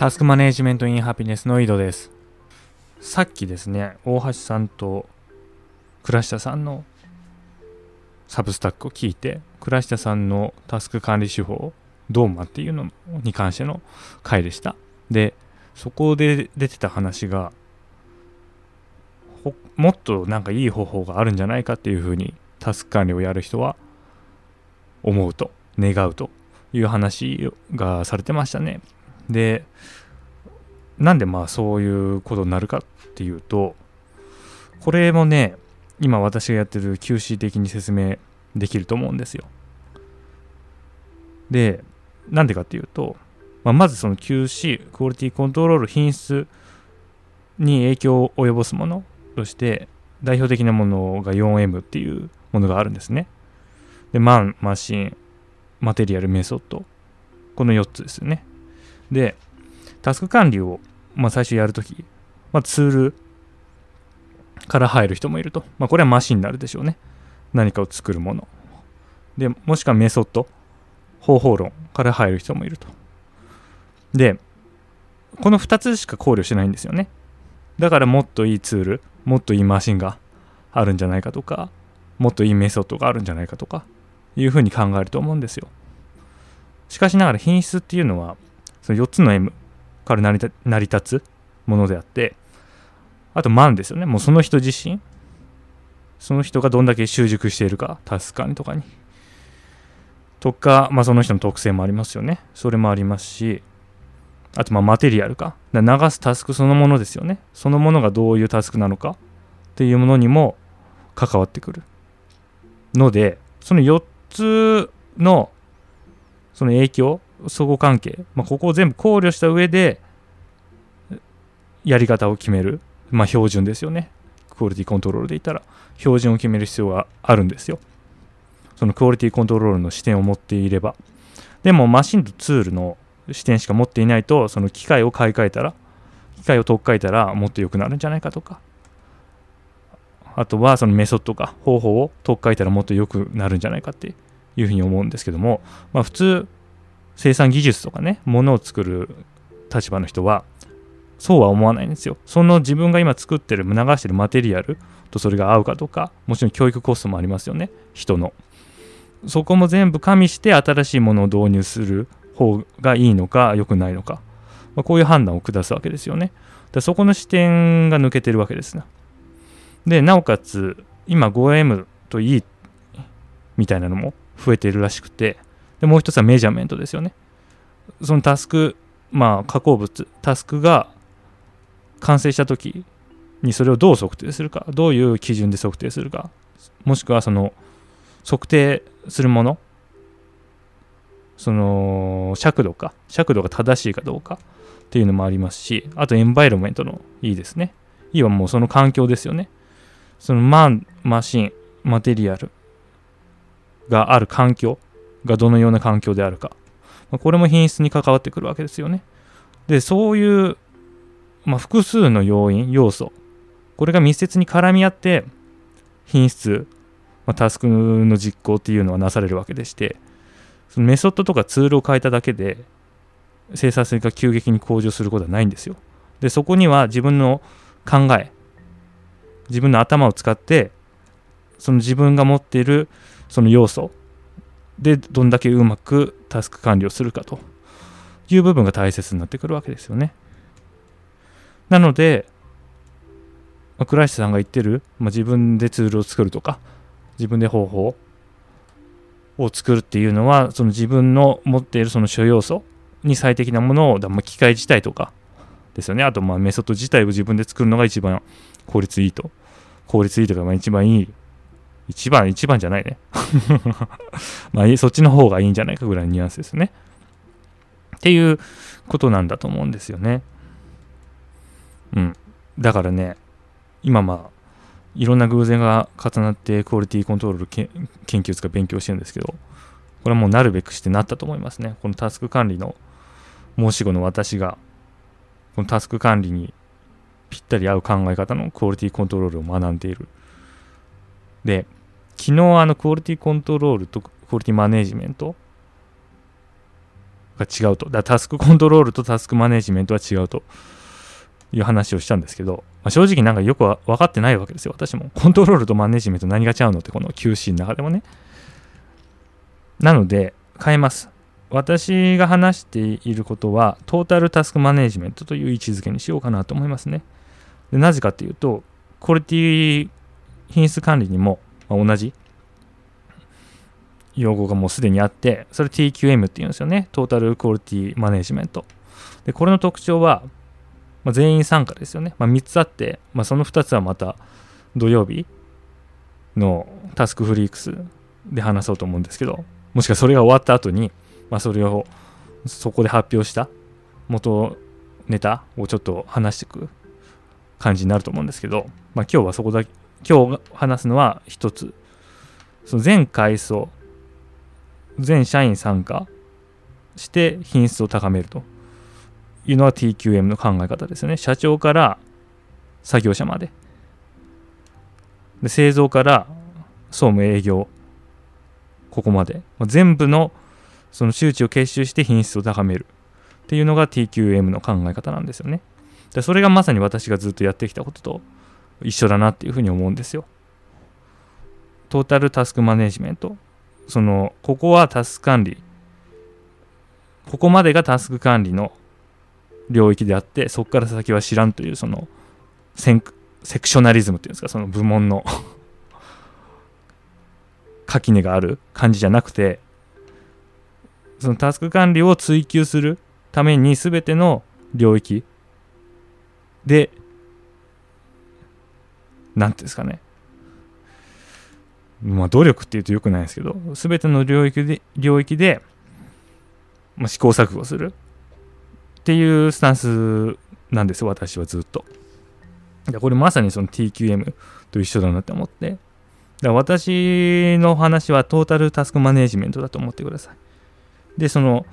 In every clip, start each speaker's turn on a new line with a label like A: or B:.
A: タスクマネジメントインハピネスの井戸です。さっきですね、大橋さんと倉下さんのサブスタックを聞いて、倉下さんのタスク管理手法、ドーマっていうのに関しての回でした。で、そこで出てた話が、もっとなんかいい方法があるんじゃないかっていうふうにタスク管理をやる人は思うと、願うという話がされてましたね。でなんでまあそういうことになるかっていうとこれもね今私がやってる QC 的に説明できると思うんですよ。でなんでかっていうと、まあ、まずその QC クオリティコントロール品質に影響を及ぼすものとして代表的なものが 4M っていうものがあるんですね。でマンマシンマテリアルメソッド。この4つですよね。で、タスク管理を、まあ、最初やるとき、まあ、ツールから入る人もいると。まあ、これはマシンになるでしょうね。何かを作るもの。で、もしくはメソッド、方法論から入る人もいると。で、この2つしか考慮してないんですよね。だからもっといいツール、もっといいマシンがあるんじゃないかとか、もっといいメソッドがあるんじゃないかとか、いうふうに考えると思うんですよ。しかしながら品質っていうのは、その4つの M から成り成り立つものであってあと万ですよね。もうその人自身その人がどんだけ習熟しているかタスク管理とかに。とか、まあ、その人の特性もありますよね。それもありますしあとまあマテリアルか。流すタスクそのものですよね。そのものがどういうタスクなのかっていうものにも関わってくる。のでその4つのその影響相互関係、まあ、ここを全部考慮した上でやり方を決める、まあ、標準ですよね。クオリティコントロールで言ったら。標準を決める必要があるんですよ。そのクオリティコントロールの視点を持っていれば。でもマシンとツールの視点しか持っていないとその機械を買い替えたら機械を取っ替えたらもっと良くなるんじゃないかとか。あとはそのメソッドか方法を取っ替えたらもっと良くなるんじゃないかっていうふうに思うんですけども、まあ、普通生産技術とかね、ものを作る立場の人は、そうは思わないんですよ。その自分が今作ってる、流してるマテリアルとそれが合うかとか、もちろん教育コストもありますよね、人の。そこも全部加味して新しいものを導入する方がいいのか、良くないのか、まあ、こういう判断を下すわけですよね。でそこの視点が抜けてるわけですね。で、なおかつ、今 5M といいみたいなのも増えてるらしくて、でもう一つはメジャーメントですよね。そのタスク、まあ、加工物、タスクが完成した時にそれをどう測定するか、どういう基準で測定するか、もしくはその測定するもの、その尺度か、尺度が正しいかどうかっていうのもありますし、あとエンバイロメントのいいですね。いいはもうその環境ですよね。そのマン、マシン、マテリアルがある環境がどのような環境であるか。まこれも品質に関わってくるわけですよね。で、そういう、まあ、複数の要因、要素、これが密接に絡み合って、品質、まあ、タスクの実行っていうのはなされるわけでして、そのメソッドとかツールを変えただけで、生産性が急激に向上することはないんですよ。で、そこには自分の考え、自分の頭を使って、その自分が持っているその要素でどんだけうまくタスク管理をするかという部分が大切になってくるわけですよね。なので、まあ、倉石さんが言ってる、まあ、自分でツールを作るとか自分で方法を作るっていうのはその自分の持っているその諸要素に最適なものを、まあ、機械自体とかですよねあとまあメソッド自体を自分で作るのが一番効率いいと効率いいとかまあ一番いい一番、一番じゃないね。まあ、そっちの方がいいんじゃないかぐらいのニュアンスですね。っていうことなんだと思うんですよね。うん。だからね、今まあ、いろんな偶然が重なってクオリティコントロール研究室が勉強してるんですけど、これはもうなるべくしてなったと思いますね。このタスク管理の申し子の私が、このタスク管理にぴったり合う考え方のクオリティコントロールを学んでいる。で、昨日あのクオリティコントロールとクオリティマネジメントが違うと。だタスク コントロールとタスクマネジメントは違うという話をしたんですけど、まあ、正直なんかよく分かってないわけですよ、私も。コントロールとマネジメント何が違うのって、この QC の中でもね。なので、変えます。私が話していることは、トータルタスクマネジメントという位置づけにしようかなと思いますね。でなぜかっていうと、クオリティ品質管理にもま同じ用語がもうすでにあって、それ TQM っていうんですよね。トータルクオリティマネジメント。で、これの特徴は、まあ、全員参加ですよね。まあ、3つあって、まあ、その2つはまた土曜日のタスクフリークスで話そうと思うんですけど、もしくはそれが終わった後に、まあ、それをそこで発表した元ネタをちょっと話していく感じになると思うんですけど、まあ、今日はそこだけ、今日話すのは1つ。その全階層、全社員参加して品質を高めると。いうのは TQM の考え方ですよね。社長から作業者まで。で製造から総務営業、ここまで。全部のその周知を結集して品質を高めるっていうのが TQM の考え方なんですよね。でそれがまさに私がずっとやってきたことと一緒だなっていうふうに思うんですよ。トータルタスクマネジメント。その、ここはタスク管理。ここまでがタスク管理の領域であってそこから先は知らんというそのセクショナリズムっていうんですかその部門の 垣根がある感じじゃなくてそのタスク管理を追求するために全ての領域で何ていうんですかねまあ努力っていうとよくないですけど全ての領域で領域で、まあ、試行錯誤するっていうスタンスなんです私はずっと。これまさにその TQM と一緒だなって思って。だ私の話はトータルタスクマネジメントだと思ってください。で、その、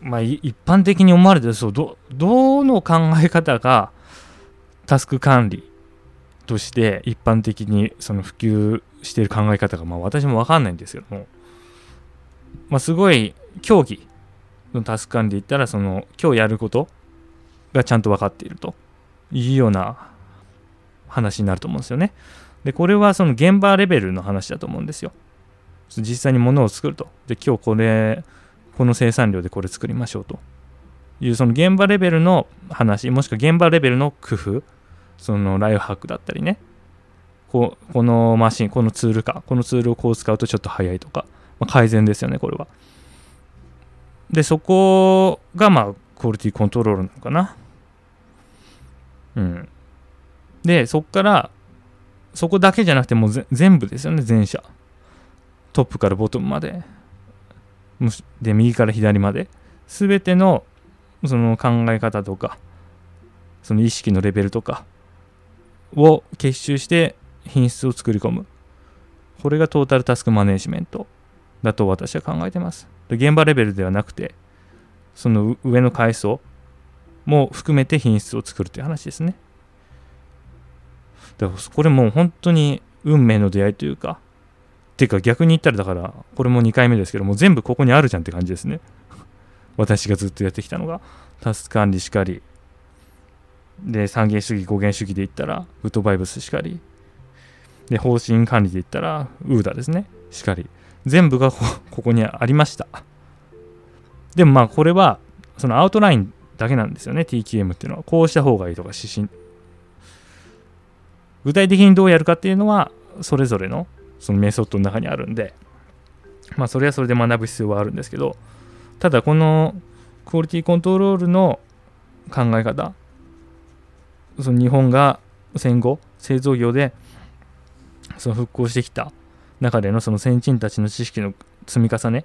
A: まあ、一般的に思われてるそうど、どの考え方がタスク管理として一般的にその普及している考え方が、まあ、私も分かんないんですけども、まあ、すごい競技のタスク管理で言ったらその今日やることがちゃんと分かっているというような話になると思うんですよね。でこれはその現場レベルの話だと思うんですよ。実際に物を作ると。で今日これこの生産量でこれ作りましょうというその現場レベルの話もしくは現場レベルの工夫そのライフハックだったりねここのマシンこのツールかこのツールをこう使うとちょっと早いとか、まあ、改善ですよねこれは。で、そこが、まあ、クオリティコントロールなのかな。うん。で、そこから、そこだけじゃなくて、もう全部ですよね、全社。トップからボトムまで。で、右から左まで。すべての、その考え方とか、その意識のレベルとかを結集して品質を作り込む。これがトータルタスクマネジメントだと私は考えてます。現場レベルではなくて、その上の階層も含めて品質を作るという話ですね。だからこれもう本当に運命の出会いというか、ていうか逆に言ったらだから、これも2回目ですけども、全部ここにあるじゃんって感じですね。私がずっとやってきたのが、タスク管理しかり、で、三元主義、五元主義で言ったら、ウッドバイブスしかり、で、方針管理で言ったら、ウーダですね、しかり。全部が ここにありました。でもまあこれはそのアウトラインだけなんですよね TQM っていうのはこうした方がいいとか指針具体的にどうやるかっていうのはそれぞれのそのメソッドの中にあるんでまあそれはそれで学ぶ必要はあるんですけどただこのクオリティコントロールの考え方その日本が戦後製造業でその復興してきた中でのその先人たちの知識の積み重ね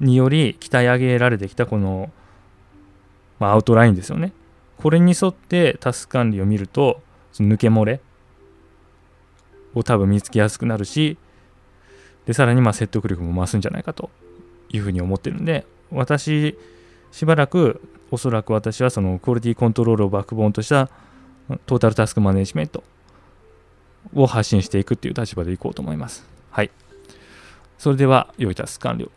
A: により鍛え上げられてきたこの、まあ、アウトラインですよね。これに沿ってタスク管理を見るとその抜け漏れを多分見つけやすくなるしでさらにま説得力も増すんじゃないかというふうに思ってるんで私しばらくおそらく私はそのクオリティコントロールをバックボーンとしたトータルタスクマネジメントを発信していくっていう立場でいこうと思います。はい。それでは、良いタスク完了。